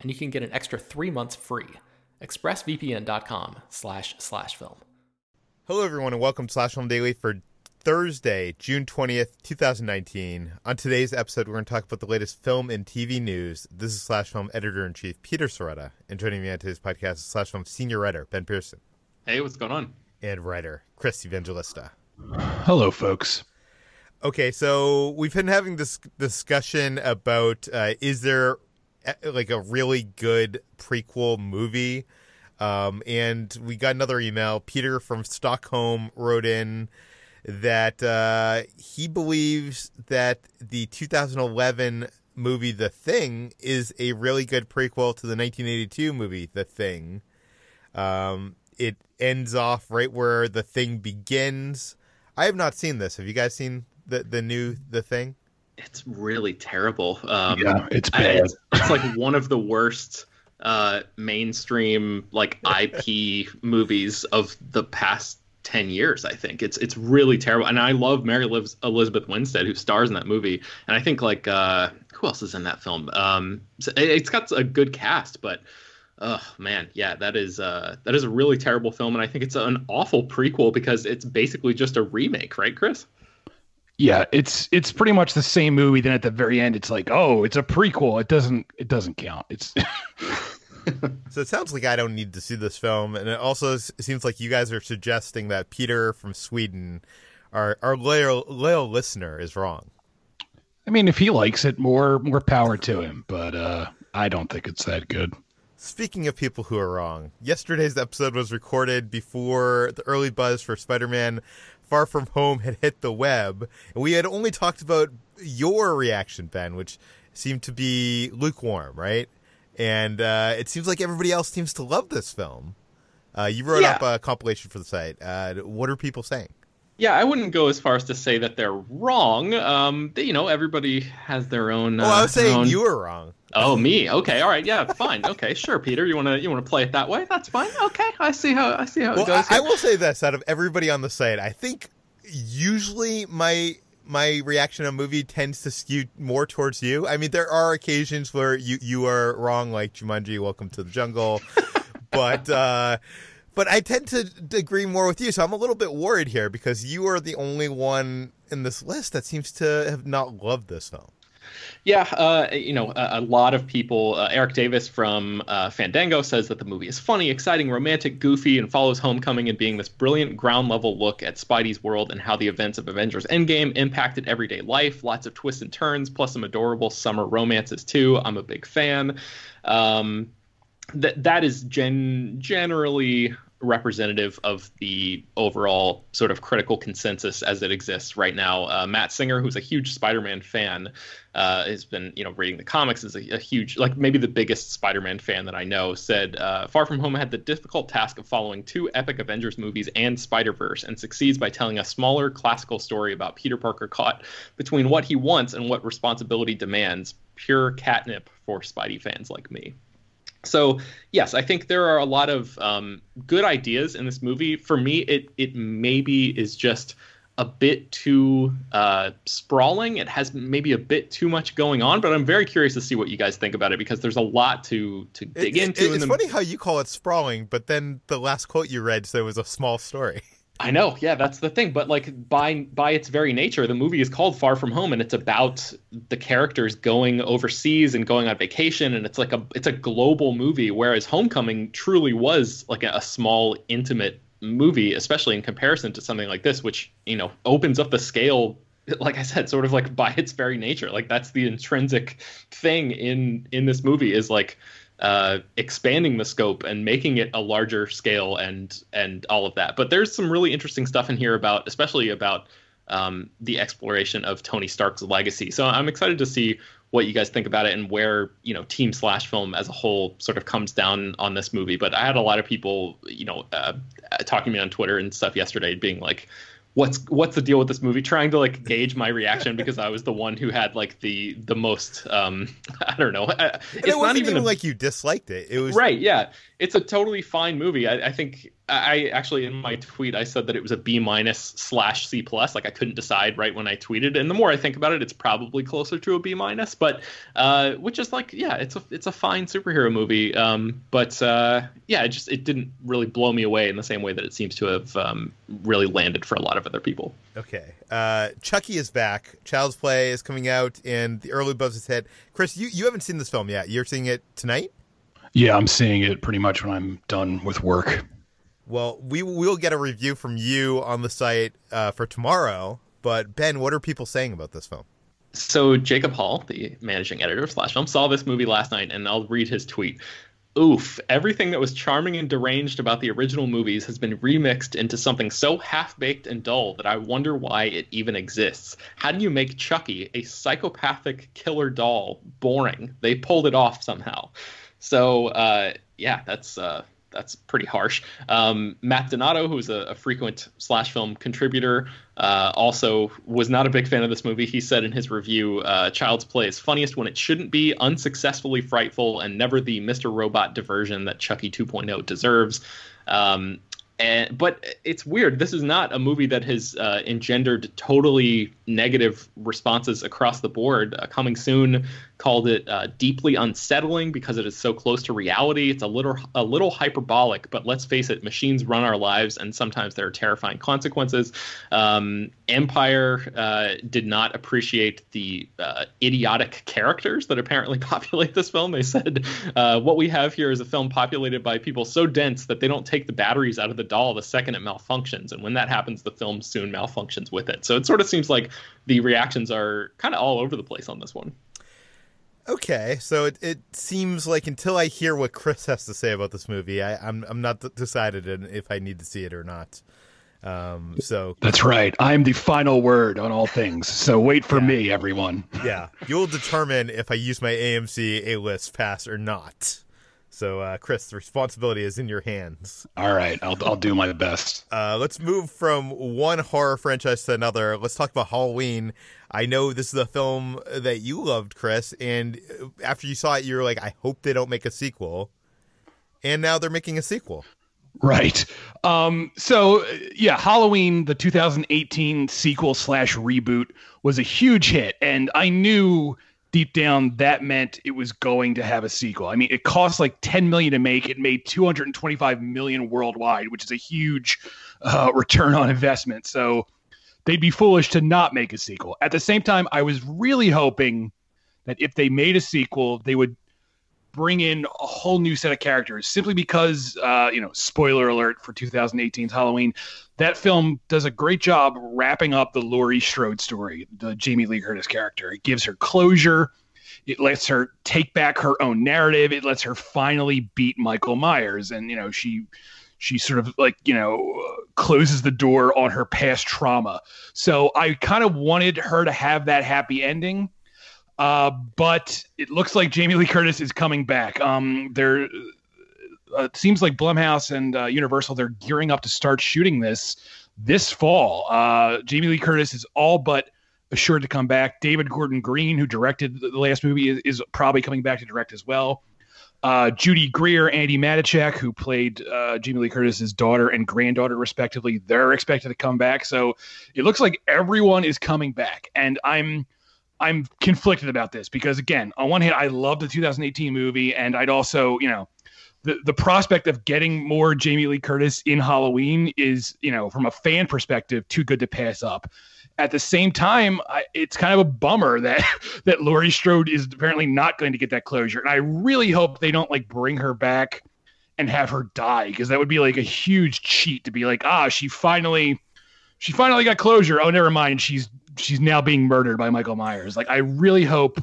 and you can get an extra three months free. ExpressVPN.com slash slash film. Hello, everyone, and welcome to Slash Film Daily for Thursday, June 20th, 2019. On today's episode, we're going to talk about the latest film and TV news. This is Slash Film Editor in Chief Peter Sciretta, and joining me on today's podcast is Slash Film Senior Writer Ben Pearson. Hey, what's going on? And writer Chris Evangelista. Hello, folks. Okay, so we've been having this discussion about uh, is there like a really good prequel movie. Um, and we got another email. Peter from Stockholm wrote in that uh, he believes that the 2011 movie The Thing is a really good prequel to the 1982 movie The Thing. Um, it ends off right where The Thing begins. I have not seen this. Have you guys seen the the new The Thing? It's really terrible. Um, yeah, it's bad. It's, it's, like one of the worst uh, mainstream like IP movies of the past ten years. I think it's it's really terrible. And I love Mary Elizabeth Winstead who stars in that movie. And I think like uh, who else is in that film? Um, it's got a good cast, but. Oh man, yeah, that is uh, that is a really terrible film, and I think it's an awful prequel because it's basically just a remake, right, Chris? Yeah, it's it's pretty much the same movie. Then at the very end, it's like, oh, it's a prequel. It doesn't it doesn't count. It's so it sounds like I don't need to see this film, and it also seems like you guys are suggesting that Peter from Sweden, our our loyal loyal listener, is wrong. I mean, if he likes it, more more power to him. But uh, I don't think it's that good. Speaking of people who are wrong, yesterday's episode was recorded before the early buzz for Spider-Man Far From Home had hit the web, and we had only talked about your reaction, Ben, which seemed to be lukewarm, right? And uh, it seems like everybody else seems to love this film. Uh, you wrote yeah. up a compilation for the site. Uh, what are people saying? Yeah, I wouldn't go as far as to say that they're wrong. Um, they, you know, everybody has their own. oh, I was uh, saying own... you were wrong. Oh, me? Okay, all right, yeah, fine. Okay, sure, Peter. You wanna you wanna play it that way? That's fine. Okay, I see how I see how well, it goes. I, I will say this: out of everybody on the site, I think usually my my reaction to a movie tends to skew more towards you. I mean, there are occasions where you you are wrong, like Jumanji: Welcome to the Jungle, but. uh but I tend to agree more with you, so I'm a little bit worried here because you are the only one in this list that seems to have not loved this film. Yeah, uh, you know, a, a, lot of people. Uh, Eric Davis from uh, Fandango says that the movie is funny, exciting, romantic, goofy, and follows Homecoming and being this brilliant ground level look at Spidey's world and how the events of Avengers Endgame impacted everyday life. Lots of twists and turns, plus some adorable summer romances too. I'm a big fan. Um, that that is gen- generally representative of the overall sort of critical consensus as it exists right now. Uh, Matt Singer, who's a huge Spider-Man fan, uh, has been you know reading the comics is a, a, huge like maybe the biggest Spider-Man fan that I know. Said uh, Far From Home had the difficult task of following two epic Avengers movies and Spider-Verse, and succeeds by telling a smaller classical story about Peter Parker caught between what he wants and what responsibility demands. Pure catnip for Spidey fans like me. So yes, I think there are a lot of um, good ideas in this movie. For me, it it maybe is just a bit too uh, sprawling. It has maybe a bit too much going on, but I'm very curious to see what you guys think about it because there's a lot to to dig It- into. it- in it's the- funny how you call it sprawling, but then the last quote you read said it was a small story. I know, yeah, that's the thing. But like by by its very nature, the movie is called Far From Home, and it's about the characters going overseas and going on vacation, and it's like a it's a global movie. Whereas Homecoming truly was like a, a small, intimate movie, especially in comparison to something like this, which you know opens up the scale. Like I said, sort of like by its very nature, like that's the intrinsic thing in in this movie is like uh, expanding the scope and making it a larger scale and and all of that. But there's some really interesting stuff in here about, especially about um, the exploration of Tony Stark's legacy. So I'm excited to see what you guys think about it and where you know Team Slash Film as a whole sort of comes down on this movie. But I had a lot of people, you know, uh, talking to me on Twitter and stuff yesterday, being like. What's what's the deal with this movie? Trying to like gauge my reaction because I was the one who had like the the most um I don't know. It's it not wasn't even even a- like you disliked it. It was right yeah it's a totally fine movie i, I think I actually in my tweet I said that it was a B minus slash C plus. Like I couldn't decide right when I tweeted, and the more I think about it, it's probably closer to a B minus. But uh, which is like, yeah, it's a it's a fine superhero movie. Um, but uh, yeah, it just it didn't really blow me away in the same way that it seems to have um, really landed for a lot of other people. Okay. Uh, Chucky is back. Child's Play is coming out, and the early buzz is hit. Chris, you, you haven't seen this film yet. You're seeing it tonight? Yeah, I'm seeing it pretty much when I'm done with work. Well, we will get a review from you on the site uh, for tomorrow. But, Ben, what are people saying about this film? So Jacob Hall, the managing editor of Slash Film, saw this movie last night, and I'll read his tweet. Oof, everything that was charming and deranged about the original movies has been remixed into something so half baked and dull that I wonder why it even exists. How do you make Chucky, a psychopathic killer doll, boring? They pulled it off somehow. So, uh, yeah, that's. Uh, that's pretty harsh. Um, Matt Donato, who's a, a frequent slash film contributor, uh, also was not a big fan of this movie. He said in his review, uh, "Child's Play is funniest when it shouldn't be, unsuccessfully frightful, and never the Mr. Robot diversion that Chucky 2.0 deserves." Um, and but it's weird. This is not a movie that has uh, engendered totally negative responses across the board. Uh, coming soon called it uh, deeply unsettling because it is so close to reality. It's a little a little hyperbolic, but let's face it, machines run our lives, and sometimes there are terrifying consequences. Um, Empire uh, did not appreciate the uh, idiotic characters that apparently populate this film. They said uh, what we have here is a film populated by people so dense that they don't take the batteries out of the doll the second it malfunctions, and when that happens, the film soon malfunctions with it. So it sort of seems like the reactions are kind of all over the place on this one. Okay, so it, it seems like until I hear what Chris has to say about this movie, I, I'm I'm not th- decided on if I need to see it or not. Um, so That's right. I'm the final word on all things. So wait for me, everyone. yeah, you'll determine if I use my AMC A list pass or not. So, uh, Chris, the responsibility is in your hands. All right, I'll I'll do my best. Uh, let's move from one horror franchise to another. Let's talk about Halloween. I know this is a film that you loved, Chris, and after you saw it, you were like, "I hope they don't make a sequel." And now they're making a sequel. Right. Um, so yeah, Halloween, the 2018 sequel slash reboot, was a huge hit, and I knew deep down that meant it was going to have a sequel. I mean, it cost like 10 million to make. It made 225 million worldwide, which is a huge uh, return on investment. So they'd be foolish to not make a sequel. At the same time, I was really hoping that if they made a sequel, they would bring in a whole new set of characters simply because uh, you know spoiler alert for 2018's halloween. That film does a great job wrapping up the laurie strode story the jamie lee curtis character. It gives her closure. It lets her take back her own narrative. It lets her finally beat michael myers. And you know she she sort of like you know closes the door on her past trauma. So i kind of wanted her to have that happy ending uh, but it looks like Jamie Lee Curtis is coming back. Um, there, uh, it seems like Blumhouse and uh, Universal they're gearing up to start shooting this this fall. Uh, Jamie Lee Curtis is all but assured to come back. David Gordon Green, who directed the last movie, is, is probably coming back to direct as well. Uh, Judy Greer, Andi Matichak, who played uh, Jamie Lee Curtis's daughter and granddaughter, respectively, they're expected to come back. So it looks like everyone is coming back, and I'm I'm conflicted about this because, again, on one hand, I love the 2018 movie, and I'd also, you know, the the prospect of getting more Jamie Lee Curtis in Halloween is, you know, from a fan perspective, too good to pass up. At the same time, I, it's kind of a bummer that that Laurie Strode is apparently not going to get that closure, and I really hope they don't like bring her back and have her die because that would be like a huge cheat to be like, ah, she finally, she finally got closure. Oh, never mind, she's she's now being murdered by Michael Myers. Like, I really hope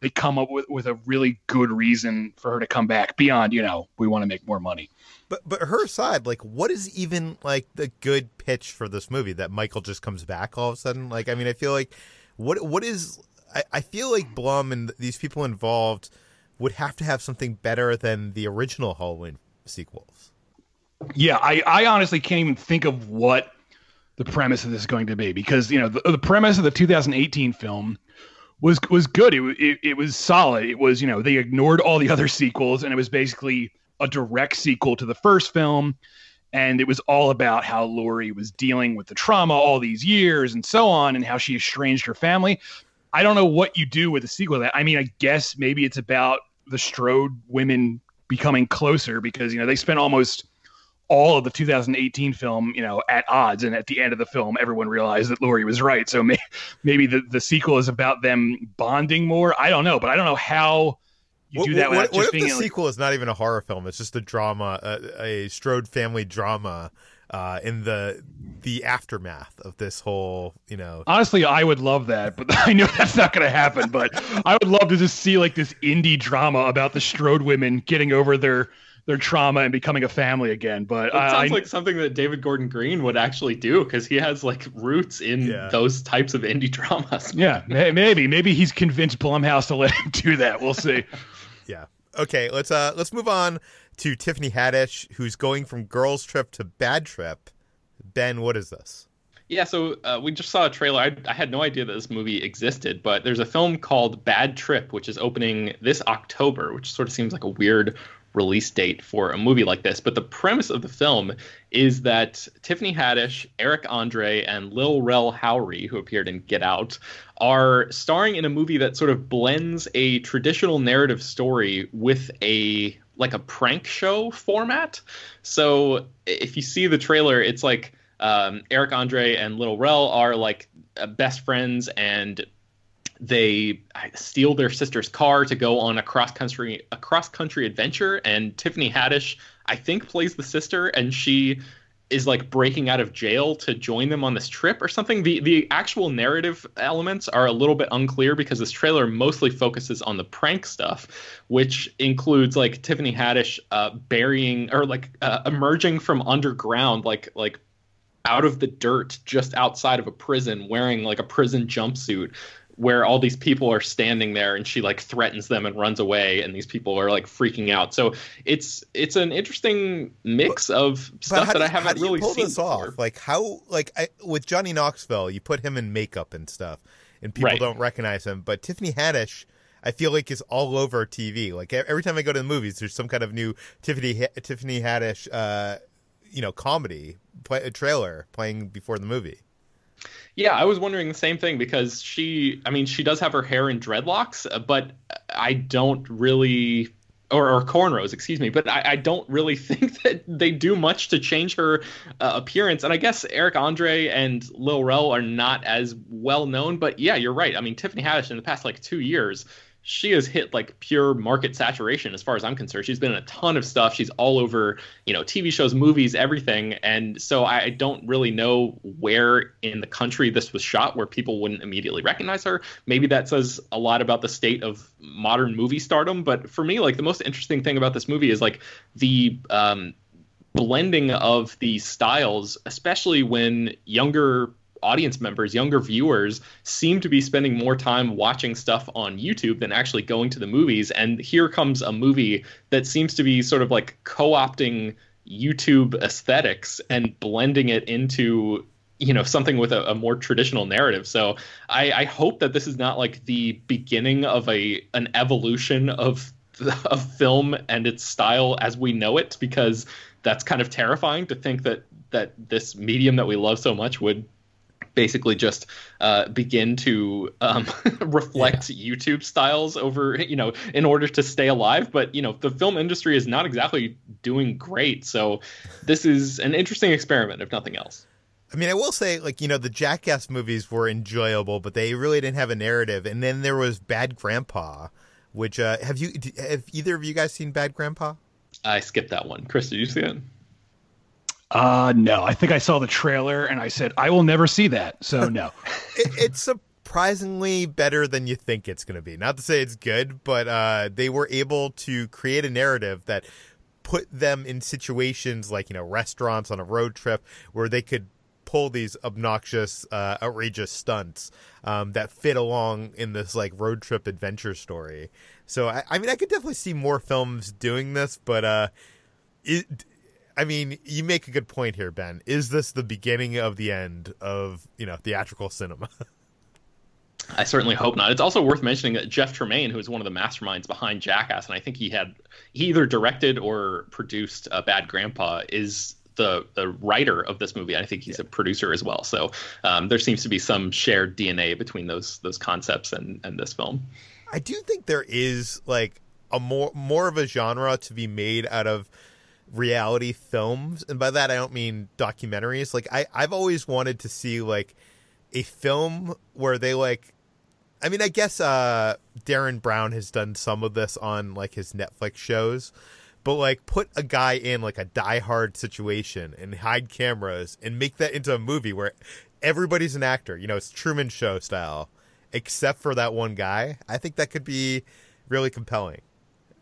they come up with, with a really good reason for her to come back beyond, you know, we want to make more money. But but her side, like, what is even like the good pitch for this movie that Michael just comes back all of a sudden? Like, I mean, I feel like what what is I, I feel like Blum and these people involved would have to have something better than the original Halloween sequels. Yeah, I, I honestly can't even think of what the premise of this is going to be because you know the, the premise of the 2018 film was was good. It, it, it was solid. It was you know they ignored all the other sequels and it was basically a direct sequel to the first film, and it was all about how Laurie was dealing with the trauma all these years and so on, and how she estranged her family. I don't know what you do with a sequel. That I mean, I guess maybe it's about the Strode women becoming closer because you know they spent almost all of the 2018 film, you know, at odds. And at the end of the film, everyone realized that Laurie was right. So may, maybe the, the sequel is about them bonding more. I don't know, but I don't know how you what, do that. What, what if the like, sequel is not even a horror film? It's just a drama, a, a Strode family drama uh, in the the aftermath of this whole, you know. Honestly, I would love that, but I know that's not going to happen. But I would love to just see like this indie drama about the Strode women getting over their their trauma and becoming a family again. But it sounds I, like something that David Gordon Green would actually do because he has like roots in yeah. those types of indie dramas. Yeah, maybe maybe he's convinced Blumhouse to let him do that. We'll see. yeah. Okay. Let's uh let's move on to Tiffany Haddish, who's going from girls trip to bad trip. Ben, what is this? Yeah, so uh, we just saw a trailer. I, I, had no idea that this movie existed, but there's a film called Bad Trip, which is opening this October, which sort of seems like a weird release date for a movie like this. But the premise of the film is that Tiffany Haddish, Eric Andre, and Lil Rel Howery, who appeared in Get Out, are starring in a movie that sort of blends a traditional narrative story with a like a prank show format. So if you see the trailer, it's like um, Eric Andre and Lil Rel are like uh, best friends and they steal their sister's car to go on a cross country a cross country adventure and Tiffany Haddish I think plays the sister and she is like breaking out of jail to join them on this trip or something. The the actual narrative elements are a little bit unclear because this trailer mostly focuses on the prank stuff which includes like Tiffany Haddish uh, burying or like uh, emerging from underground like like out of the dirt just outside of a prison wearing like a prison jumpsuit where all these people are standing there and she like threatens them and runs away and these people are like freaking out so it's it's an interesting mix of stuff that do, i haven't really pull seen this off like how like I, with johnny knoxville you put him in makeup and stuff and people right. don't recognize him but tiffany haddish I feel like is all over TV. Like every time I go to the movies, there's some kind of new Tiffany Tiffany Haddish, uh, you know, comedy play, trailer playing before the movie. Yeah, I was wondering the same thing because she, I mean, she does have her hair in dreadlocks, uh, but I don't really, or, or cornrows, excuse me, but I, I, don't really think that they do much to change her uh, appearance. And I guess Eric Andre and Lil Rel are not as well known, but yeah, you're right. I mean, Tiffany Haddish in the past like two years she has hit like pure market saturation as far as I'm concerned. She's been in a ton of stuff. She's all over, you know, TV shows, movies, everything. And so I don't really know where in the country this was shot where people wouldn't immediately recognize her. Maybe that says a lot about the state of modern movie stardom. But for me, like the most interesting thing about this movie is like the um, blending of the styles, especially when younger audience members, younger viewers, seem to be spending more time watching stuff on YouTube than actually going to the movies. And here comes a movie that seems to be sort of like co opting YouTube aesthetics and blending it into you know something with a, a more traditional narrative so I, I hope that this is not like the beginning of a an evolution of of film and its style as we know it because that's kind of terrifying to think that that this medium that we love so much would basically just uh, begin to um, reflect yeah. YouTube styles over, you know, in order to stay alive. But, you know, the film industry is not exactly doing great. So this is an interesting experiment, if nothing else. I mean, I will say, like, you know, the Jackass movies were enjoyable, but they really didn't have a narrative. And then there was Bad Grandpa, which, uh, have you, have either of you guys seen Bad Grandpa? I skipped that one. Chris, did you see it? Uh, no. I think I saw the trailer and I said, I will never see that. So, no. it, it's surprisingly better than you think it's going to be. Not to say it's good, but uh, they were able to create a narrative that put them in situations like, you know, restaurants on a road trip where they could pull these obnoxious, uh, outrageous stunts um, that fit along in this like road trip adventure story. So I, I mean, I could definitely see more films doing this, but uh, it, I mean, you make a good point here, Ben. Is this the beginning of the end of you know theatrical cinema? I certainly hope not. It's also worth mentioning that Jeff Tremaine, who is one of the masterminds behind Jackass, and I think he had he either directed or produced uh, Bad Grandpa, is the the writer of this movie. I think he's yeah. a producer as well. So um, there seems to be some shared DNA between those those concepts and and this film. I do think there is like a more more of a genre to be made out of reality films and by that i don't mean documentaries like i i've always wanted to see like a film where they like i mean i guess uh derren brown has done some of this on like his netflix shows but like put a guy in like a die hard situation and hide cameras and make that into a movie where everybody's an actor you know it's truman show style except for that one guy i think that could be really compelling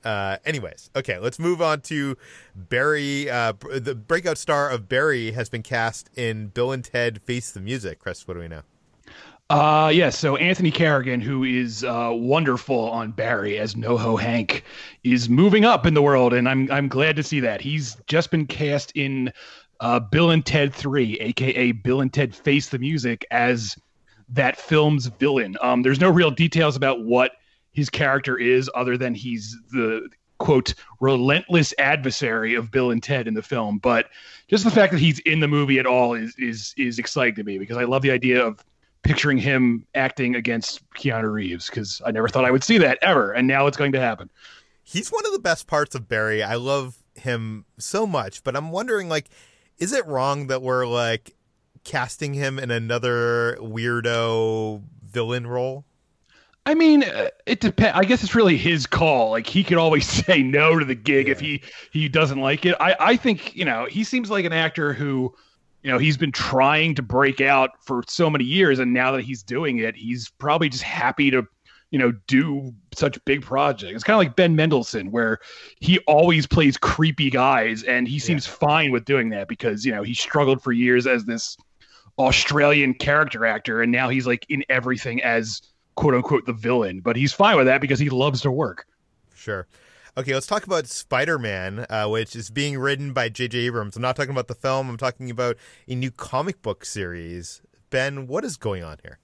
uh, anyways, okay, let's move on to Barry. Uh, the breakout star of Barry has been cast in Bill and Ted Face the Music. Chris, what do we know? Uh, yes. Yeah, so Anthony Carrigan, who is uh, wonderful on Barry as NoHo Hank, is moving up in the world, and I'm I'm glad to see that. He's just been cast in uh, Bill and Ted Three, aka Bill and Ted Face the Music, as that film's villain. Um, there's no real details about what his character is, other than he's the quote relentless adversary of Bill and Ted in the film. But just the fact that he's in the movie at all is is is exciting to me because I love the idea of picturing him acting against Keanu Reeves because I never thought I would see that ever, and now it's going to happen. He's one of the best parts of Barry. I love him so much, but I'm wondering like, is it wrong that we're like casting him in another weirdo villain role? I mean, uh, it depends. I guess it's really his call. Like he could always say no to the gig yeah. if he he doesn't like it. I I think you know he seems like an actor who, you know, he's been trying to break out for so many years, and now that he's doing it, he's probably just happy to, you know, do such big projects. It's kind of like Ben Mendelsohn, where he always plays creepy guys, and he seems yeah. fine with doing that because you know he struggled for years as this Australian character actor, and now he's like in everything as quote unquote the villain, but he's fine with that because he loves to work. Sure. Okay, let's talk about Spider Man, uh, which is being written by J.J. Abrams. I'm not talking about the film, I'm talking about a new comic book series. Ben, what is going on here?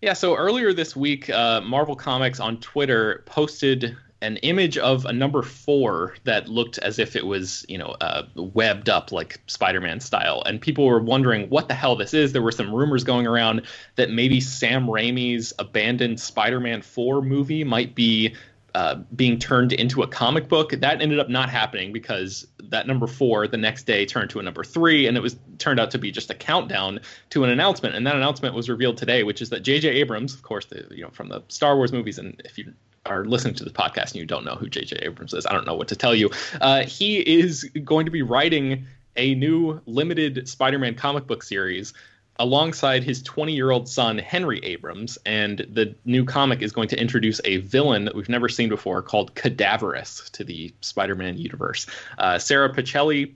Yeah, so earlier this week, uh, Marvel Comics on Twitter posted an image of a number four that looked as if it was, you know, uh, webbed up like Spider-Man style, and people were wondering what the hell this is. There were some rumors going around that maybe Sam Raimi's abandoned Spider-Man four movie might be uh, being turned into a comic book. That ended up not happening because that number four the next day turned to a number three, and it was turned out to be just a countdown to an announcement. And that announcement was revealed today, which is that J.J. Abrams, of course, the, you know from the Star Wars movies, and if you are listening to the podcast and you don't know who J.J. Abrams is, I don't know what to tell you. Uh, he is going to be writing a new limited Spider-Man comic book series alongside his 20 year old son, Henry Abrams. And the new comic is going to introduce a villain that we've never seen before called Cadaverous to the Spider Man universe. Uh, Sara Pichelli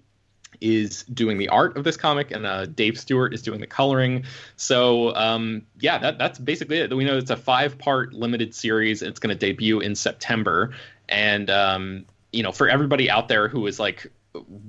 is doing the art of this comic, and uh, Dave Stewart is doing the coloring. So um, yeah, that, that's basically it. We know it's a five-part limited series. It's going to debut in September, and um, you know, for everybody out there who is like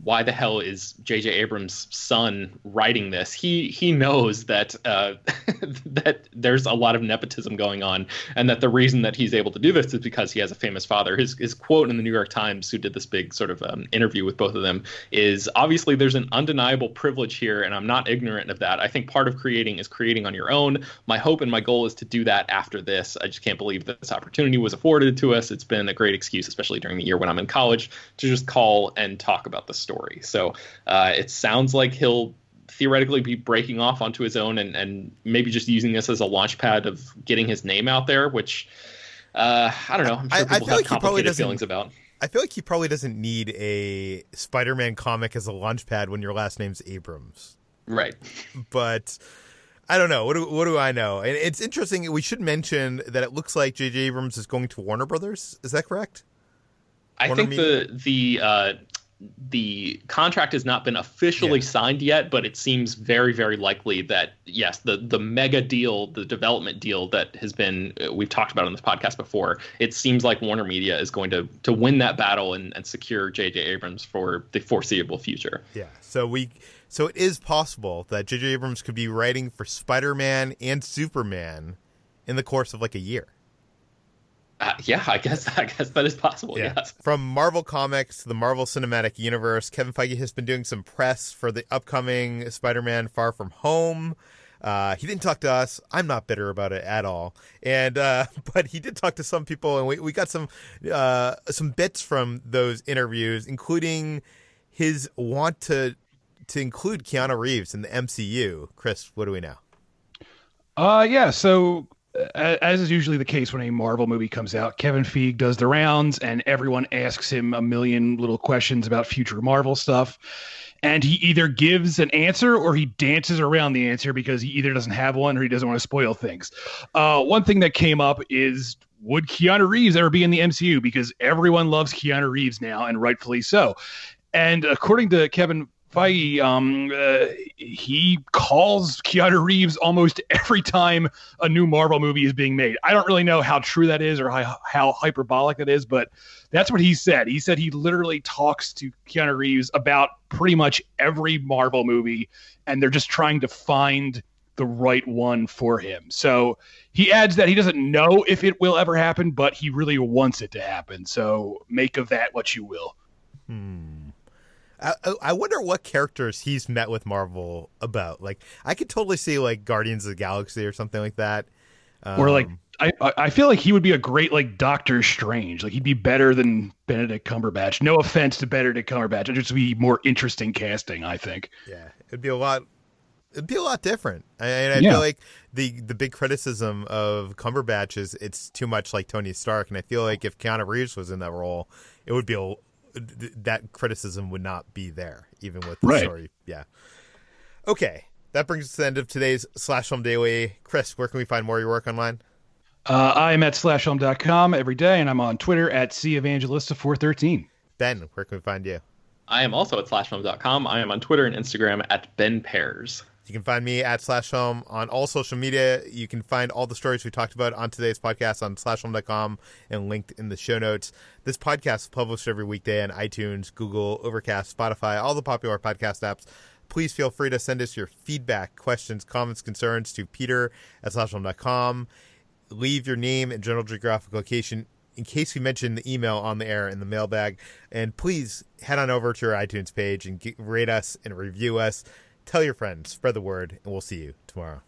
why the hell is J.J. Abrams' son writing this? He he knows that uh, that there's a lot of nepotism going on, and that the reason that he's able to do this is because he has a famous father. His his quote in the New York Times, who did this big sort of um, interview with both of them, is obviously there's an undeniable privilege here, and I'm not ignorant of that. I think part of creating is creating on your own. My hope and my goal is to do that after this. I just can't believe that this opportunity was afforded to us. It's been a great excuse, especially during the year when I'm in college, to just call and talk about the story. So uh, it sounds like he'll theoretically be breaking off onto his own and, and maybe just using this as a launch pad of getting his name out there, which uh, I don't know. I'm sure I- I feel have like he probably complicated doesn't- feelings about. I feel like he probably doesn't need a Spider-Man comic as a launch pad when your last name's Abrams. Right. But I don't know. What do, what do I know? And it's interesting. We should mention that it looks like J.J. Abrams is going to Warner Brothers. Is that correct? I Warner think the the uh, the contract has not been officially Yeah. signed yet, but it seems very very likely that yes, the the mega deal, the development deal that has been uh, we've talked about on this podcast before, it seems like Warner Media is going to to win that battle and, and secure J.J. Abrams for the foreseeable future. Yeah. So we so it is possible that J.J. Abrams could be writing for Spider-Man and Superman in the course of like a year. Uh, yeah, I guess I guess that is possible. Yes. From Marvel Comics the Marvel Cinematic Universe, Kevin Feige has been doing some press for the upcoming Spider-Man Far From Home. Uh, he didn't talk to us. I'm not bitter about it at all. And uh, but he did talk to some people, and we, we got some uh, some bits from those interviews, including his want to to include Keanu Reeves in the MCU. Chris, what do we know? Uh, yeah. So, as is usually the case when a Marvel movie comes out, Kevin Feige does the rounds, and everyone asks him a million little questions about future Marvel stuff. And he either gives an answer or he dances around the answer because he either doesn't have one or he doesn't want to spoil things. Uh, one thing that came up is would Keanu Reeves ever be in the MCU? Because everyone loves Keanu Reeves now, and rightfully so. And according to Kevin Feige, um, uh, he calls Keanu Reeves almost every time a new Marvel movie is being made. I don't really know how true that is or how, how hyperbolic that is, but that's what he said. He said he literally talks to Keanu Reeves about pretty much every Marvel movie, and they're just trying to find the right one for him. So he adds that he doesn't know if it will ever happen, but he really wants it to happen. So make of that what you will. I, I- I wonder what characters he's met with Marvel about. Like, I could totally see like Guardians of the Galaxy or something like that. or like Um, I, I feel like he would be a great like Doctor Strange. Like he'd be better than Benedict Cumberbatch. No offense to Benedict Cumberbatch, it'd just be more interesting casting. I think. Yeah, it'd be a lot. It'd be a lot different. I- And I Yeah. feel like the the big criticism of Cumberbatch is it's too much like Tony Stark, and I feel like if Keanu Reeves was in that role, it would be a, that criticism would not be there, even with the Right. story. Yeah. Okay, that brings us to the end of today's Slash Film Daily. Chris, where can we find more of your work online? Uh, I am at slashfilm.com every day, and I'm on Twitter at cevangelista413. Ben, where can we find you? I am also at slashfilm.com. I am on Twitter and Instagram at Ben Pears. You can find me at Slash Film on all social media. You can find all the stories we talked about on today's podcast on slashfilm.com and linked in the show notes. This podcast is published every weekday on iTunes, Google, Overcast, Spotify, all the popular podcast apps. Please feel free to send us your feedback, questions, comments, concerns to peter at slashfilm.com. Leave your name and general geographic location in case we mention the email on the air in the mailbag. And please head on over to our iTunes page and get, rate us and review us. Tell your friends, spread the word, and we'll see you tomorrow.